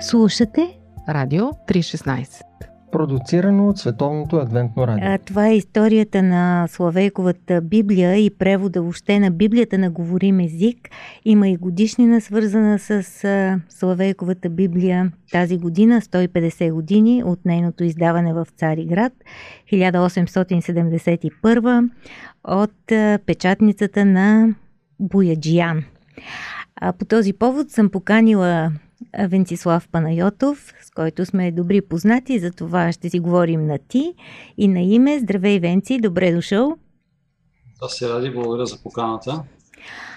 Слушате Радио 316 Продуцирано от Световното адвентно радио. А, това е историята на Славейковата Библия и превода въобще на Библията на говорим език. Има и годишнина свързана с а, Славейковата Библия тази година, 150 години от нейното издаване в Цариград, 1871 от а, печатницата на Бояджиян. А, по този повод съм поканила Венцислав Панайотов, с който сме добри познати, за това ще си говорим на ти и на име. Здравей, Венци, добре дошъл. Да се ради, благодаря за поканата.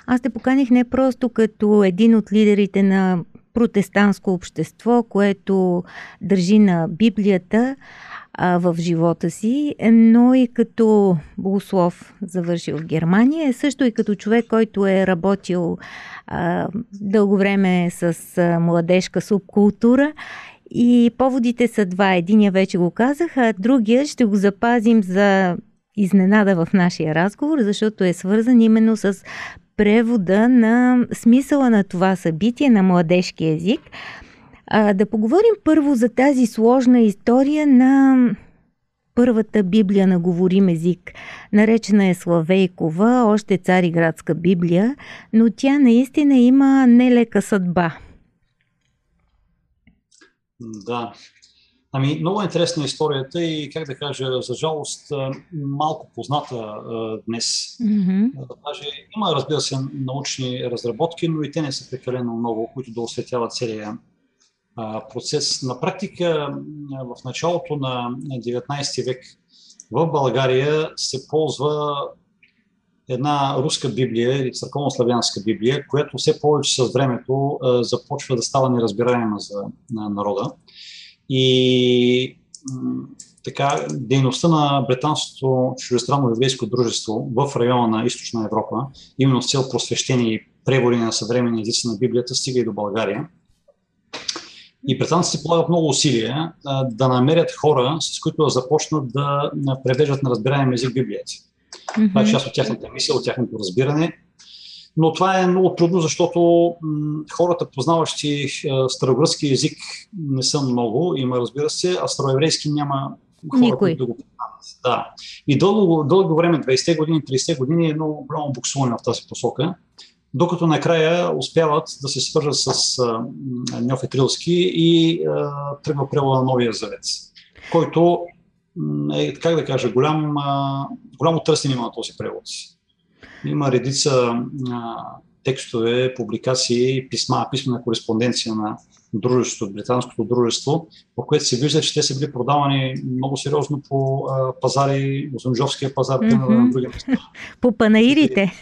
Аз те поканих не просто като един от лидерите на протестантско общество, което държи на Библията, а, в живота си, но и като богослов завършил в Германия, също и като човек, който е работил а, дълго време с а, младежка субкултура. И поводите са два. Единия вече го казах, а другия ще го запазим за изненада в нашия разговор, защото е свързан именно с превода на смисъла на това събитие на младежки език. А, да поговорим първо за тази сложна история на първата Библия на говорим език. Наречена е Славейкова, още цариградска Библия, но тя наистина има нелека съдба. Да. Ами, много интересна историята и, как да кажа, за жалост, малко позната днес. Mm-hmm. Даже има, разбира се, научни разработки, но и те не са прекалено много, които да осветяват целия процес. На практика в началото на 19 век в България се ползва една руска Библия или църковно-славянска Библия, която все повече с времето започва да става неразбираема за народа. И така, дейността на британското чуждестранно еврейско дружество в района на Източна Европа, именно с цел просвещение и превори на съвременни езици на Библията, стига и до България. И британците полагат много усилия а, да намерят хора, с които да започнат да превеждат на разбираем език Библията. Mm-hmm. Това е част от тяхната мисия, от тяхното разбиране. Но това е много трудно, защото м- хората, познаващи а, старогръцки език, не са много. Има, разбира се, а староеврейски няма хора, Никой. които да го познават. Да. И дълго, дълго време, 20-те години, 30-те години е много голямо буксуване в тази посока докато накрая успяват да се свържат с Ньоф Трилски и а, тръгва превода на Новия Завет, който е, как да кажа, голям, а, голямо търсене има на този превод. Има редица а, текстове, публикации, писма, писмена кореспонденция на дружеството, британското дружество, в което се вижда, че те са били продавани много сериозно по а, пазари, Зунжовския пазар, mm-hmm. на други места. По панаирите.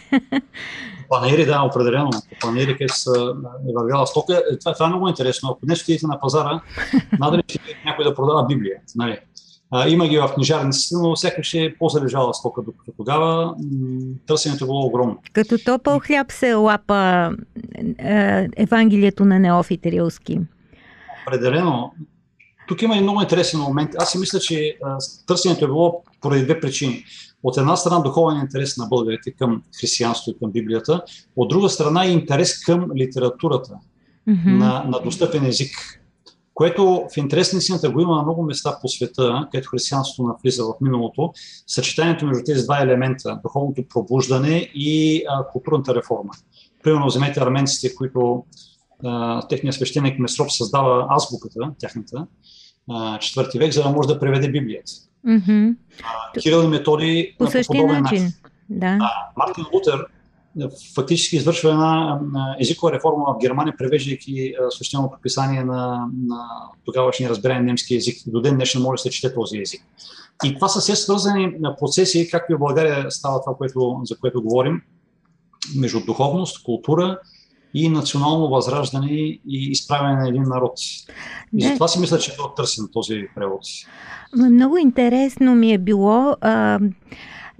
Панаири, да, определено. Панаири, където са е вървяла стока. Е, това, това е много интересно. Ако днес отидете на пазара, надали ще някой да продава Библия. Нали? А, има ги в книжарниците, но сякаш е по-залежала стока, докато тогава търсенето е било огромно. Като топъл хляб се лапа е, Евангелието на Неофите Рилски. Определено. Тук има и много интересен момент. Аз си мисля, че търсенето е било поради две причини. От една страна духовен интерес на българите към християнството и към Библията, от друга страна и интерес към литературата mm-hmm. на, на достъпен език, което в интерес на истината го има на много места по света, където християнството навлиза в миналото, съчетанието между тези два елемента, духовното пробуждане и а, културната реформа. Примерно вземете арменците, които а, техният свещеник Месроп създава азбуката, тяхната, четвърти век, за да може да преведе Библията. Mm-hmm. Кирил и Методи по същия начин. начин. Да. А, Мартин Лутер фактически извършва една езикова реформа в Германия, превеждайки свещеното писание на, на тогавашния разбираем немски език. До ден днешен може да се чете този език. И това са все свързани процеси, както и в България става това, което, за което говорим, между духовност, култура и национално възраждане и изправяне на един народ. И затова си мисля, че е търсен този превод. Много интересно ми е било. А,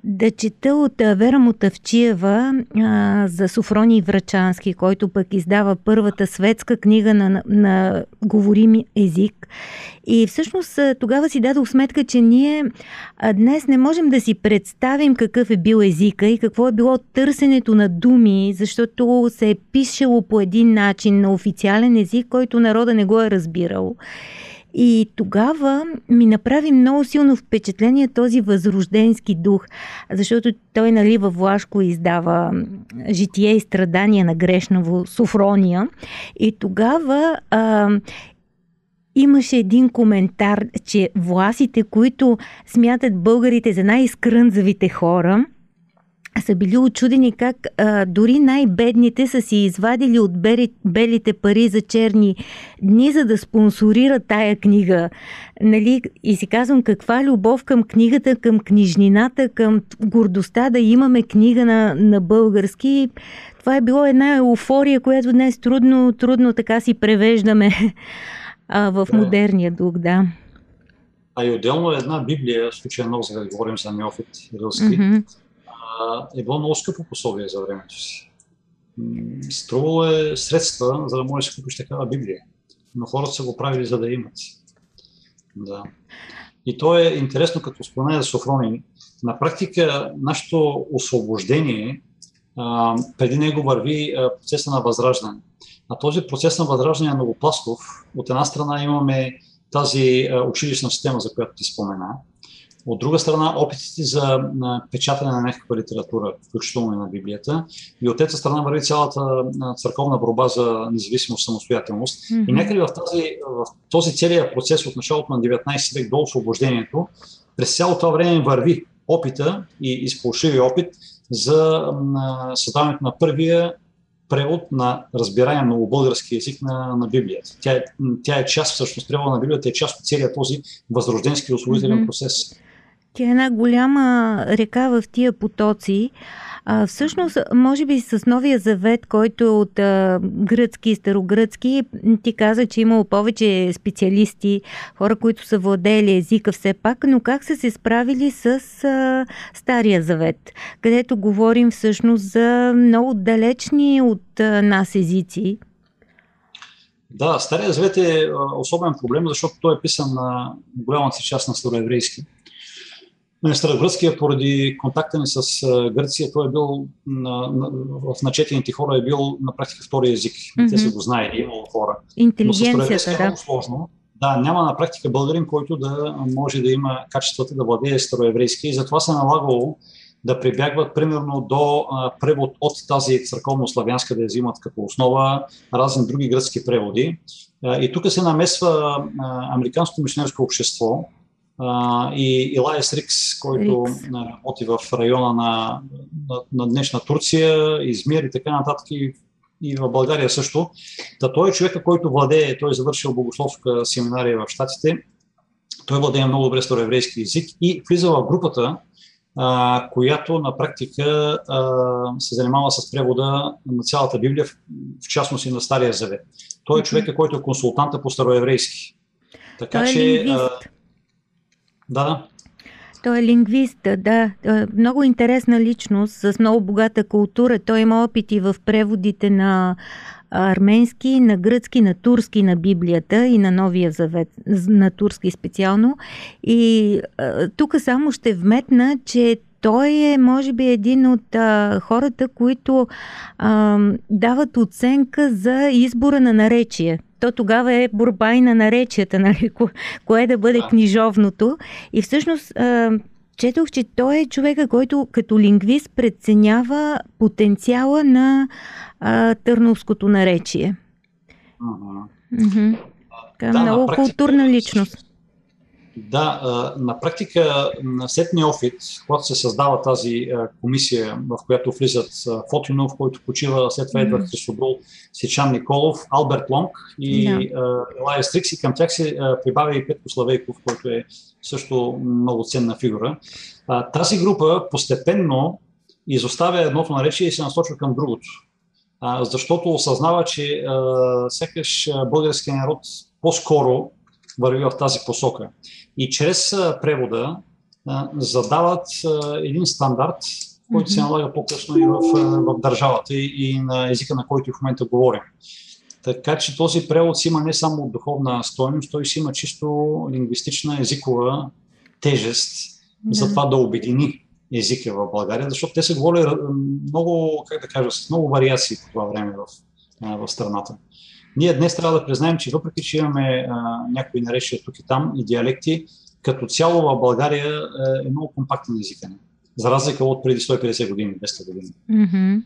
да чета от Вера Мотавчиева а, за Софроний Врачански, който пък издава първата светска книга на, на говорим език. И всъщност тогава си дадох сметка, че ние днес не можем да си представим какъв е бил езика и какво е било търсенето на думи, защото се е пишело по един начин на официален език, който народа не го е разбирал. И тогава ми направи много силно впечатление този възрожденски дух, защото той нали във Влашко издава житие и страдания на грешна Софрония. И тогава а, имаше един коментар, че власите, които смятат българите за най-скрънзавите хора – са били очудени как а, дори най-бедните са си извадили от бели, белите пари за черни дни, за да спонсорират тая книга. Нали? И си казвам каква любов към книгата, към книжнината, към гордостта да имаме книга на, на български. Това е било една еуфория, която днес трудно, трудно така си превеждаме а, в модерния дух, да. А и отделно е една Библия, в случая много за да говорим за Неофит mm-hmm е било много скъпо пособие за времето си. Струвало е средства, за да може да си купиш такава Библия. Но хората са го правили, за да имат. Да. И то е интересно, като спомена за Софрони. На практика, нашето освобождение, а, преди него върви процеса на възраждане. А този процес на възраждане е многопластов. От една страна имаме тази училищна система, за която ти спомена, от друга страна, опитите за печатане на някаква литература, включително и на Библията. И от трета страна върви цялата църковна борба за независимост, самостоятелност. Mm-hmm. И някъде в, тази, в този целият процес от началото на 19 век до освобождението, през цялото това време върви опита и изполшиви опит за създаването на първия превод на разбираем много български язик на, на Библията. Тя е, тя е част, всъщност, превода на Библията е част от целият този възрожденски освободителен mm-hmm. процес. Тя е една голяма река в тия потоци. А, всъщност, може би с Новия завет, който е от а, гръцки и старогръцки, ти каза, че имало повече специалисти, хора, които са владели езика все пак, но как са се справили с а, Стария завет, където говорим всъщност за много далечни от а, нас езици? Да, Стария завет е особен проблем, защото той е писан на голямата част на староеврейски. Старогръцкия, поради контакта ни с Гърция, той е бил на, на, в начетените хора е бил на практика втори език. Mm-hmm. Те са го знаели, имало хора. Интелигенцията, да. Е много сложно. Да, няма на практика българин, който да може да има качествата да владее староеврейски и затова се е налагало да прибягват примерно до а, превод от тази църковно-славянска да я взимат като основа разни други гръцки преводи. А, и тук се намесва а, Американското мисионерско общество, и Илайс Рикс, който Рикс. работи в района на, на, на днешна Турция, Измир и така нататък и, и в България също. Та той е човека, който владее, той е завършил богословска семинария в Штатите, той владее много добре староеврейски език и влиза в групата, а, която на практика а, се занимава с превода на цялата Библия, в, в частност и на Стария Завет. Той е човека, който е консултанта по староеврейски. Така той е че. А, да. Той е лингвист, да. Е много интересна личност, с много богата култура. Той има опити в преводите на арменски, на гръцки, на турски на Библията и на Новия Завет, на турски специално. И тук само ще вметна, че той е, може би, един от а, хората, които а, дават оценка за избора на наречие то тогава е борба и на наречията, нали, ко, кое да бъде книжовното. И всъщност четох, че той е човека, който като лингвист преценява потенциала на а, търновското наречие. Mm-hmm. Да, много културна личност. Да, на практика след Неофит, когато се създава тази комисия, в която влизат Фотинов, който почива, след това Едвард Хрисобул, Сичан Николов, Алберт Лонг и. Елая Стрикс и към тях се прибавя и Петко Славейков, който е също много ценна фигура. Тази група постепенно изоставя едното наречие и се насочва към другото. Защото осъзнава, че сякаш българския народ по-скоро върви в тази посока. И чрез превода задават един стандарт, който се налага по-късно и в, в държавата и, и на езика, на който в момента говорим. Така че този превод си има не само духовна стойност, той си има чисто лингвистична езикова тежест да. за това да обедини езика в България, защото те са говорили много, как да кажа, с много вариации по това време в, в страната. Ние днес трябва да признаем, че въпреки, че имаме а, някои наречия тук и там и диалекти, като цяло в България е много компактен език. За разлика от преди 150 години, 200 години. Mm-hmm.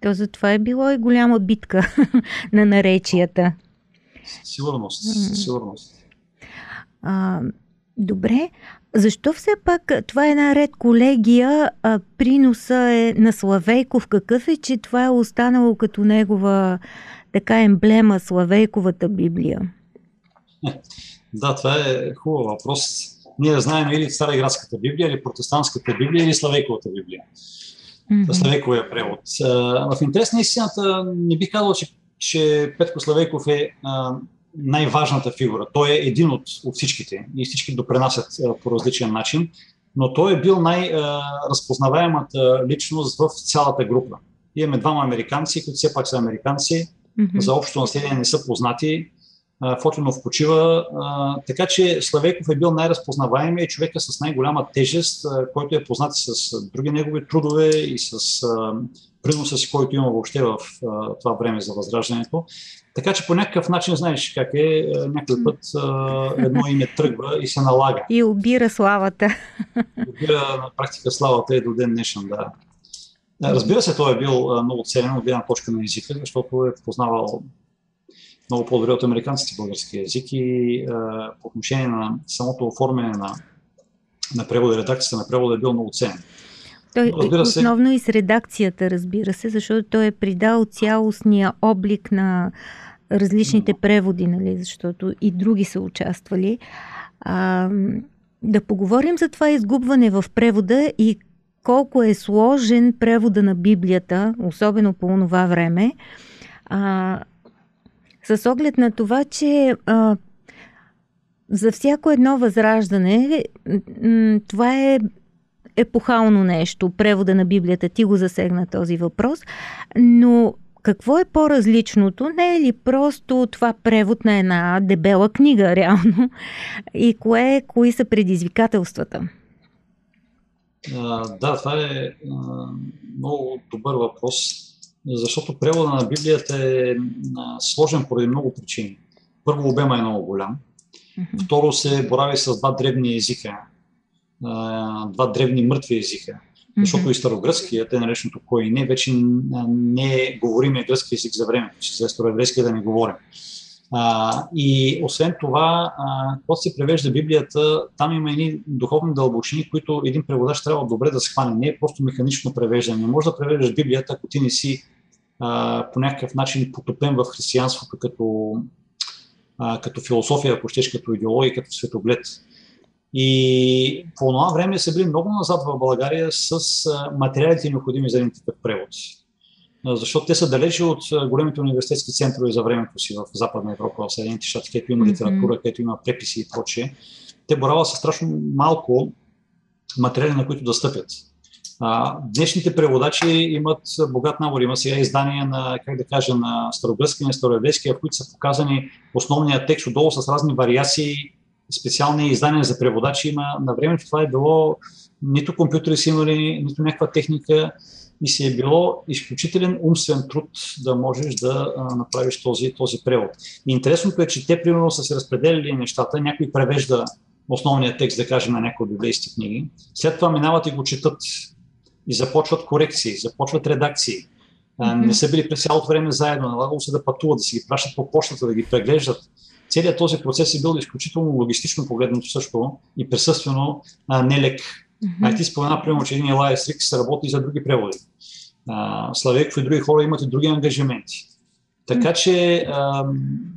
То затова е било и голяма битка на наречията. Сигурност, mm-hmm. сигурност. А, добре. Защо все пак това е една ред колегия, а приноса е на Славейков? Какъв е, че това е останало като негова така емблема Славейковата Библия? Да, това е хубав въпрос. Ние знаем или Цареградската Библия, или Протестантската Библия, или Славейковата Библия. Mm-hmm. Славейковия превод. В интерес на истината не бих казал, че, че Петко Славейков е най-важната фигура. Той е един от, от всичките и всички допренасят по различен начин, но той е бил най-разпознаваемата личност в цялата група. Имаме двама американци, които все пак са американци, mm-hmm. за общото население не са познати. Фотинов почива, така че Славейков е бил най-разпознаваемият човека с най-голяма тежест, който е познат с други негови трудове и с приноса си, който има въобще в това време за възраждането. Така че по някакъв начин знаеш как е, някой път едно име тръгва и се налага. И обира славата. Обира на практика славата и до ден днешен, да. Разбира се, той е бил много ценен от гледна точка на езика, защото е познавал много по-добре от американците български язик и а, по отношение на самото оформяне на, на превода и редакцията на превода е бил много ценен. Той разбира се, основно и с редакцията, разбира се, защото той е придал цялостния облик на различните преводи, нали, защото и други са участвали. А, да поговорим за това изгубване в превода и колко е сложен превода на Библията, особено по това време. А, с оглед на това, че а, за всяко едно възраждане това е епохално нещо, превода на Библията, ти го засегна този въпрос, но какво е по-различното? Не е ли просто това превод на една дебела книга, реално? И кое, кои са предизвикателствата? Да, това е много добър въпрос защото превода на Библията е сложен поради много причини. Първо, обема е много голям. Второ, се борави с два древни езика, два древни мъртви езика. Защото и старогръцкият, те нареченото кой не, вече не е говоримия гръцки език за времето, че за староеврейския да не говорим. А, и освен това, а, когато се превежда Библията, там има едни духовни дълбочини, които един преводач трябва добре да схване. Не е просто механично превеждане. Не може да превеждаш Библията, ако ти не си а, по някакъв начин потопен в християнството като, а, като философия, ако щеш, като идеология, като светоглед. И по това време са били много назад в България с материалите необходими за един такъв превод защото те са далече от големите университетски центрове за времето си в Западна Европа, в Съединените щати, където има литература, където има преписи и прочее. Те борават с страшно малко материали, на които да стъпят. А, днешните преводачи имат богат набор. Има сега издания на, как да кажа, на старогръцки, на староеврейски, в които са показани основния текст отдолу с разни вариации, специални издания за преводачи има. На времето това е било нито компютри си имали, нито някаква техника и си е било изключителен умствен труд да можеш да а, направиш този, този превод. И интересното е, че те примерно са се разпределили нещата, някой превежда основния текст, да кажем, на някои от библейски книги, след това минават и го четат и започват корекции, започват редакции. Mm-hmm. Не са били през цялото време заедно, налагало се да пътуват, да си ги пращат по почтата, да ги преглеждат. Целият този процес е бил изключително логистично погледнато също и присъствено нелек Mm-hmm. Ай ти спомена, примерно, че един Елайс Рикс работи за други преводи. Славеков и други хора имат и други ангажименти. Така че а,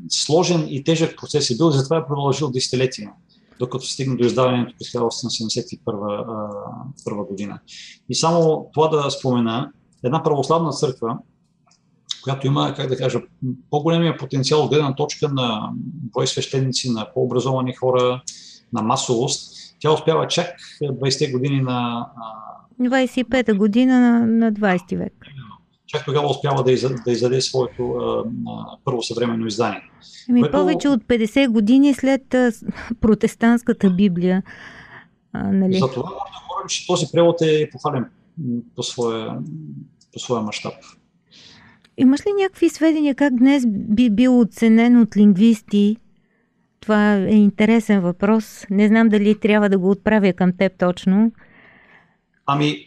сложен и тежък процес е бил и затова е продължил десетилетия, докато стигна до издаването през 1871 година. И само това да спомена, една православна църква, която има, как да кажа, по-големия потенциал от гледна точка на брой свещеници, на по-образовани хора, на масовост, Тя успява чак 20-те години на... 25-та година на, на 20 век. Чак тогава успява да, из, да издаде своето а, първо съвременно издание. Ами което... повече от 50 години след а, протестантската Библия. А, нали? За това да говорим, че този превод е похвален по своя, по своя мащаб. Имаш ли някакви сведения как днес би бил оценен от лингвисти? Това е интересен въпрос. Не знам дали трябва да го отправя към теб точно. Ами,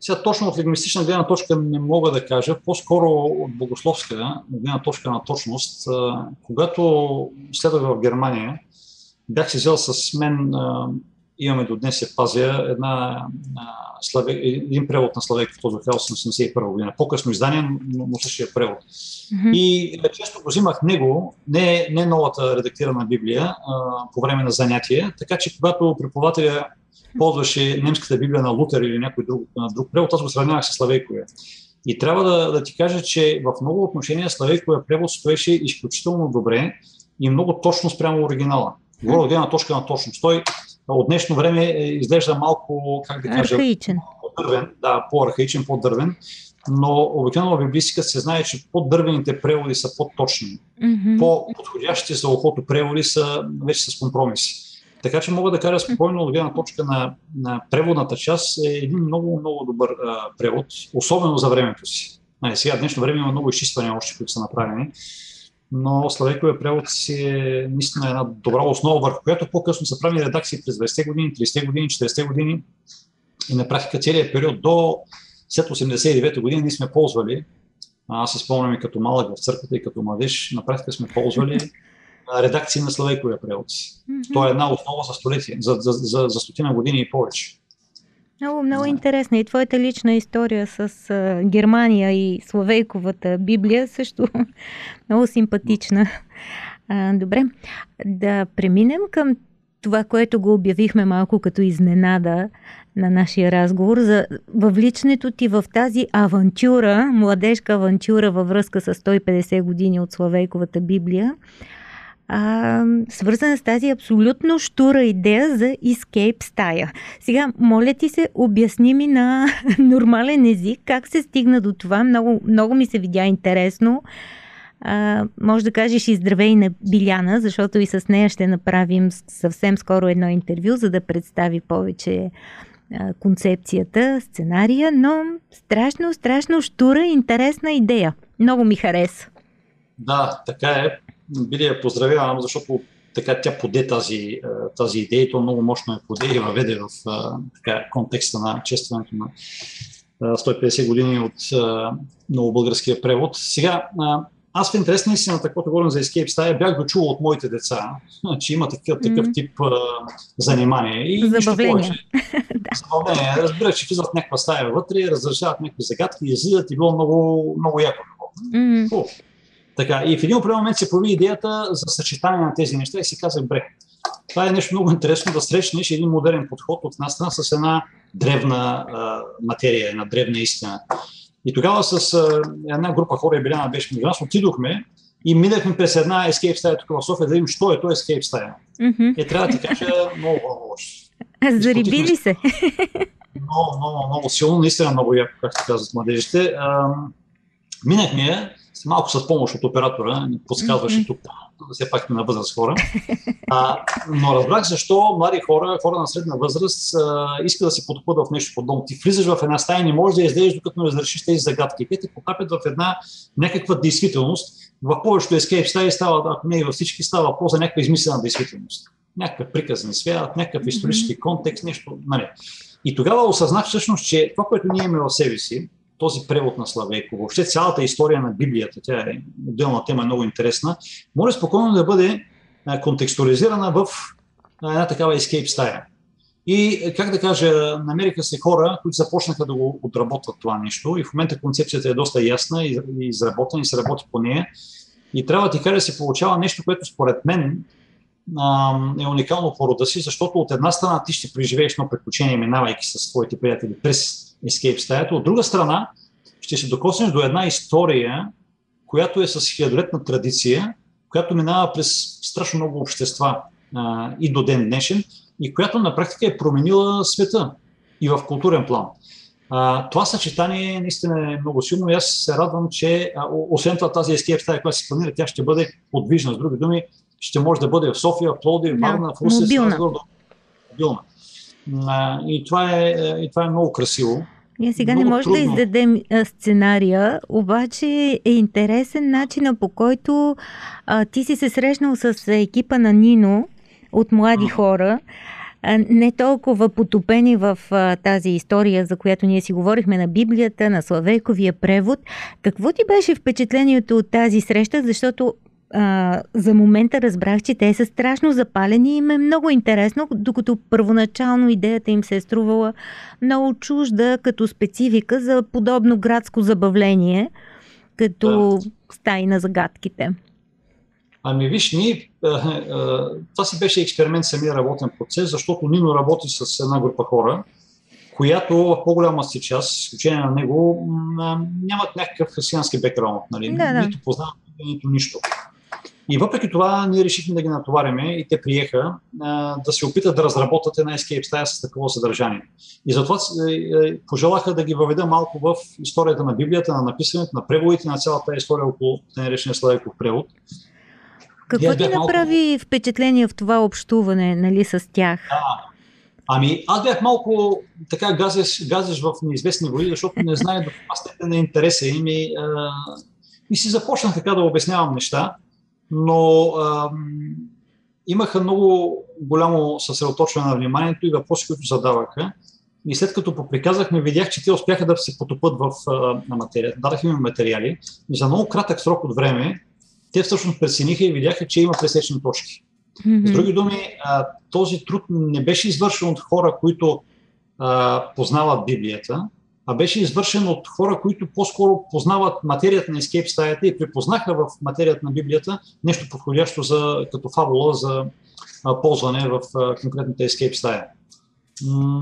сега точно от лингвистична гледна точка не мога да кажа, по-скоро от богословска гледна точка на точност. Когато следвах в Германия, бях си взел с мен имаме до днес се пазя една, славе, един превод на Славейк в този 1981 година. По-късно издание, но, но същия превод. Mm-hmm. И често го взимах него, не, не новата редактирана Библия, а, по време на занятия, така че когато преподавателя ползваше немската Библия на Лутер или някой друг, на друг превод, аз го сравнявах с Славейковия. И трябва да, да ти кажа, че в много отношения Славейковия превод стоеше изключително добре и много точно спрямо оригинала. Говоря от гледна точка на точност. Той от днешно време е, изглежда малко, как да кажа, архаичен. по-дървен, да, по-архаичен, по-дървен, но обикновено в библистика се знае, че по-дървените преводи са по-точни. Mm-hmm. По-подходящите за ухото преводи са вече с компромиси. Така че мога да кажа спокойно от гледна точка на, на преводната част е един много, много добър а, превод, особено за времето си. Нали, сега, днешно време има много изчиствания още, които са направени но Славейковия превод си е наистина една добра основа, върху която по-късно са правени редакции през 20-те години, 30-те години, 40-те години и на практика целият период до след 89-та година ние сме ползвали, аз се спомням и като малък в църквата и като младеж, на практика сме ползвали редакции на Славейковия превод. Mm-hmm. Е една основа за столетие, за, за, за, за стотина години и повече. Много, много интересна. И твоята лична история с а, Германия и Словейковата Библия също много симпатична. А, добре, да преминем към това, което го обявихме малко като изненада на нашия разговор, за въвличането ти в тази авантюра, младежка авантюра във връзка с 150 години от Славейковата Библия а, свързана с тази абсолютно штура идея за escape стая. Сега, моля ти се, обясни ми на нормален език как се стигна до това. Много, много ми се видя интересно. А, може да кажеш и здравей на Биляна, защото и с нея ще направим съвсем скоро едно интервю, за да представи повече концепцията, сценария, но страшно, страшно штура, интересна идея. Много ми хареса. Да, така е били я поздравявам, защото така тя поде тази, тази идея и то много мощно я поде и въведе в така, контекста на честването на 150 години от новобългарския превод. Сега, аз в интерес на истината, когато говорим за Escape Style, бях го чувал от моите деца, че има такъв, такъв тип а, занимание. И Забавление. Забавление. Разбира, че влизат някаква стая вътре, разрешават някакви загадки, излизат и било много, много яко. Mm-hmm. Така, и в един определен момент се появи идеята за съчетание на тези неща и си казах, бре, това е нещо много интересно да срещнеш един модерен подход от една страна с една древна а, материя, една древна истина. И тогава с а, една група хора, Беляна беше нас, отидохме и минахме през една escape стая тук в София да видим, що е то escape стая. Mm-hmm. Е, трябва да ти кажа много, лошо. Зариби ли се? Много, много, много силно, наистина много яко, както казват младежите. А, минахме я малко с помощ от оператора, ни подсказваше тук, все пак на възраст хора. А, но разбрах защо млади хора, хора на средна възраст, а, искат да се потопат в нещо подобно. Ти влизаш в една стая и не можеш да излезеш, докато не разрешиш тези загадки. Те те потапят в една някаква действителност. В повечето escape стаи става, ако не и във всички, става по за някаква измислена действителност. Някакъв приказен свят, някакъв исторически контекст, нещо. Нали. И тогава осъзнах всъщност, че това, което ние имаме в себе си, този превод на Славейко, въобще цялата история на Библията, тя е отделна тема, много интересна, може спокойно да бъде контекстуализирана в една такава escape стая. И, как да кажа, намериха се хора, които започнаха да го отработват това нещо и в момента концепцията е доста ясна и изработена и се работи по нея. И трябва да ти кажа, да се получава нещо, което според мен е уникално по рода си, защото от една страна ти ще преживееш едно приключение, минавайки с твоите приятели през escape стаята. От друга страна, ще се докоснеш до една история, която е с хилядолетна традиция, която минава през страшно много общества а, и до ден днешен. и която на практика е променила света и в културен план. А, това съчетание наистина е много силно и аз се радвам, че а, освен това тази escape стая, която се планира, тя ще бъде подвижна. С други думи, ще може да бъде в София, в Плодив, в Варна, в Русе, мобилна. А, и, това е, и това е много красиво. Ние сега много не може трудно. да издадем сценария, обаче е интересен начина по който а, ти си се срещнал с екипа на Нино от млади хора, а, не толкова потопени в а, тази история, за която ние си говорихме на Библията, на Славейковия превод. Какво ти беше впечатлението от тази среща, защото а, за момента разбрах, че те са страшно запалени и им е много интересно, докато първоначално идеята им се е струвала много чужда като специфика за подобно градско забавление, като да. стаи на загадките. Ами виж, ние, това си беше експеримент самия работен процес, защото Нино работи с една група хора, която в по-голяма си част, с изключение на него, нямат някакъв християнски бекграунд, нали? Да, да. нито познават, нито нищо. И въпреки това ние решихме да ги натовариме и те приеха а, да се опитат да разработят една escape стая с такова съдържание. И затова е, е, пожелаха да ги въведа малко в историята на Библията, на написането, на преводите, на цялата история около наречения Славиков превод. Какво ти направи малко... впечатление в това общуване нали, с тях? Да. Ами, аз бях малко така газеш, газеш в неизвестни води, защото не знае до каква степен е интереса им и, а, и си започнах така да обяснявам неща но а, имаха много голямо съсредоточване на вниманието и въпроси, които задаваха. И след като поприказахме, видях, че те успяха да се потопат в а, на материята. Дадах им материали и за много кратък срок от време те всъщност прецениха и видяха, че има пресечни точки. Mm-hmm. С други думи, а, този труд не беше извършен от хора, които а, познават Библията, а беше извършен от хора, които по-скоро познават материята на Escape стаята и припознаха в материята на Библията нещо подходящо за, като фабула за а, ползване в а, конкретната Escape стая.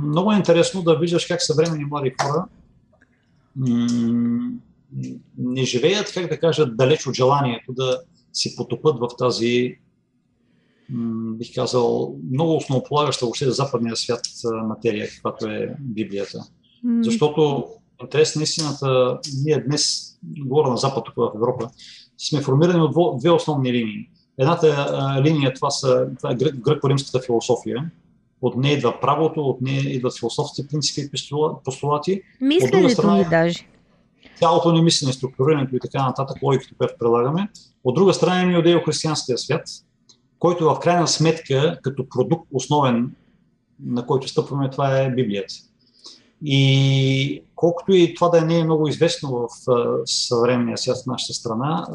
Много е интересно да виждаш как съвремени млади хора не живеят, как да кажа, далеч от желанието да си потопат в тази, м- бих казал, много основополагаща въобще за западния свят материя, каквато е Библията. Защото интерес на истината, ние днес, говоря на Запад, тук в Европа, сме формирани от две основни линии. Едната линия това, са, това е гръко-римската философия. От нея идва правото, от нея идват философските принципи и постулати. Мисленето ни даже. Цялото ни мислене, структурирането и така нататък, логиката, която прилагаме. От друга страна е иудео-християнския свят, който в крайна сметка, като продукт основен, на който стъпваме, това е Библията. И колкото и това да не е много известно в съвременния свят в нашата страна,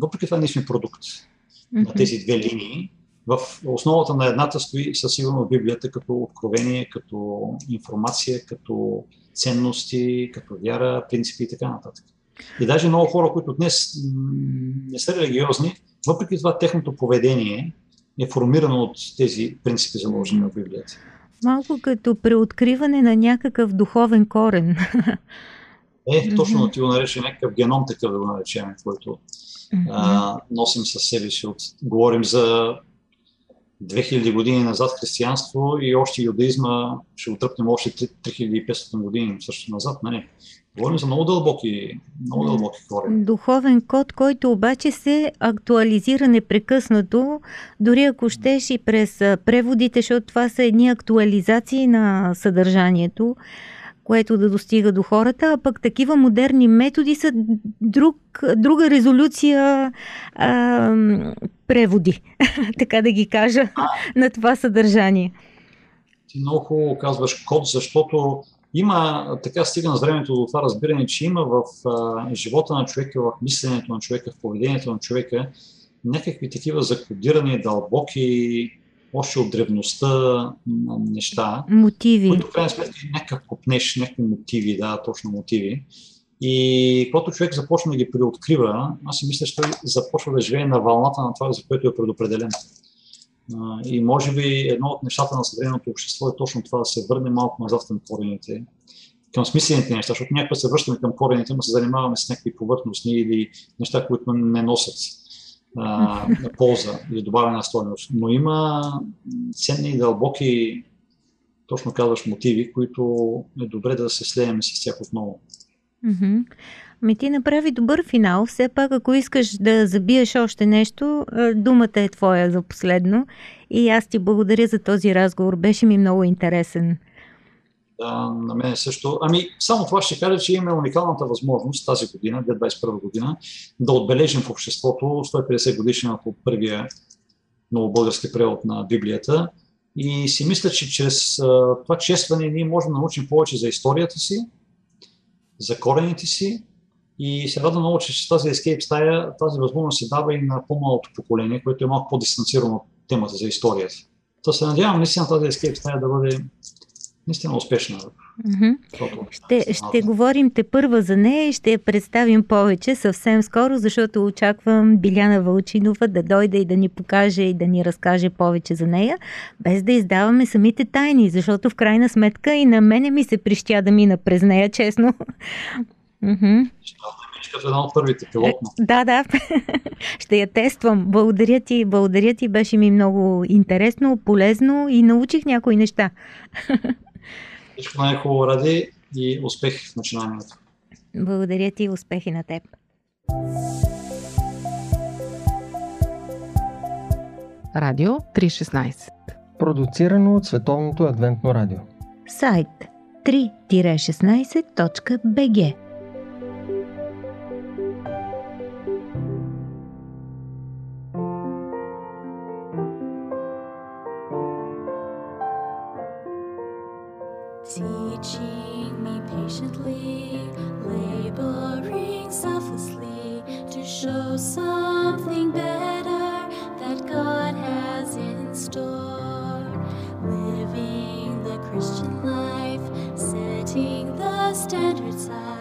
въпреки това ние сме продукт mm-hmm. на тези две линии. В основата на едната стои със сигурно Библията като откровение, като информация, като ценности, като вяра, принципи и така нататък. И даже много хора, които днес не са религиозни, въпреки това техното поведение е формирано от тези принципи, заложени в Библията. Малко като преоткриване на някакъв духовен корен. Е, точно ти го нарече някакъв геном, такъв да го наречем, който а, носим със себе си. От, говорим за 2000 години назад християнство и още юдаизма ще го тръпнем още 3500 години също назад. Нали? Говорим за много дълбоки, много дълбоки корени. Духовен код, който обаче се актуализира непрекъснато, дори ако щеш и през преводите, защото това са едни актуализации на съдържанието, което да достига до хората, а пък такива модерни методи са друг, друга резолюция а, преводи, така да ги кажа, на това съдържание. Ти много хубаво казваш код, защото има, така стигна с времето до това разбиране, че има в а, живота на човека, в мисленето на човека, в поведението на човека някакви такива закодирани, дълбоки, още от древността неща. Мотиви. Които в крайна сметка е някакъв копнеш, някакви мотиви, да, точно мотиви. И когато човек започне да ги преоткрива, аз си мисля, че той започва да живее на вълната на това, за което е предопределен. И може би едно от нещата на съвременното общество е точно това да се върне малко назад към корените, към смислените неща, защото някакво се връщаме към корените, но се занимаваме с някакви повърхностни или неща, които не носят а, полза или добавена стойност. Но има ценни и дълбоки, точно казваш, мотиви, които е добре да се слеем с тях отново. Mm-hmm. Ами ти направи добър финал. Все пак, ако искаш да забиеш още нещо, думата е твоя за последно. И аз ти благодаря за този разговор. Беше ми много интересен. Да, на мен също. Ами, само това ще кажа, че имаме уникалната възможност тази година, 2021 година, да отбележим в обществото 150 годишната от първия новобългарски превод на Библията. И си мисля, че чрез това честване ние можем да научим повече за историята си, за корените си и се радвам много, че с тази Escape стая тази възможност се дава и на по-малото поколение, което е малко по-дистанцирано от темата за историята. То се надявам наистина тази Escape стая да бъде наистина успешна. Mm-hmm. Ще, ще говорим те първа за нея и ще я представим повече съвсем скоро, защото очаквам Биляна Вълчинова да дойде и да ни покаже и да ни разкаже повече за нея, без да издаваме самите тайни, защото в крайна сметка и на мене ми се прищя да мина през нея, честно. Mm-hmm. Ще една от първите пилотно. Да, да. Ще я тествам. Благодаря ти, благодаря ти. Беше ми много интересно, полезно и научих някои неща. Всичко най-хубаво ради и успех в начинанието. Благодаря ти и успехи на теб. Радио 316 Продуцирано от Световното адвентно радио. Сайт 3-16.bg Teaching me patiently, laboring selflessly to show something better that God has in store. Living the Christian life, setting the standards high.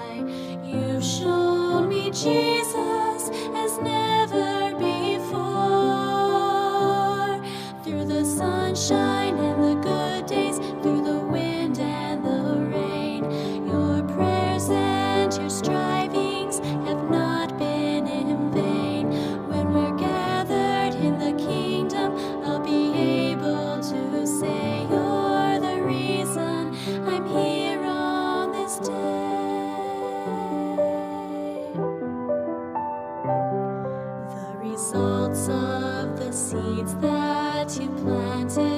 Of the seeds that you planted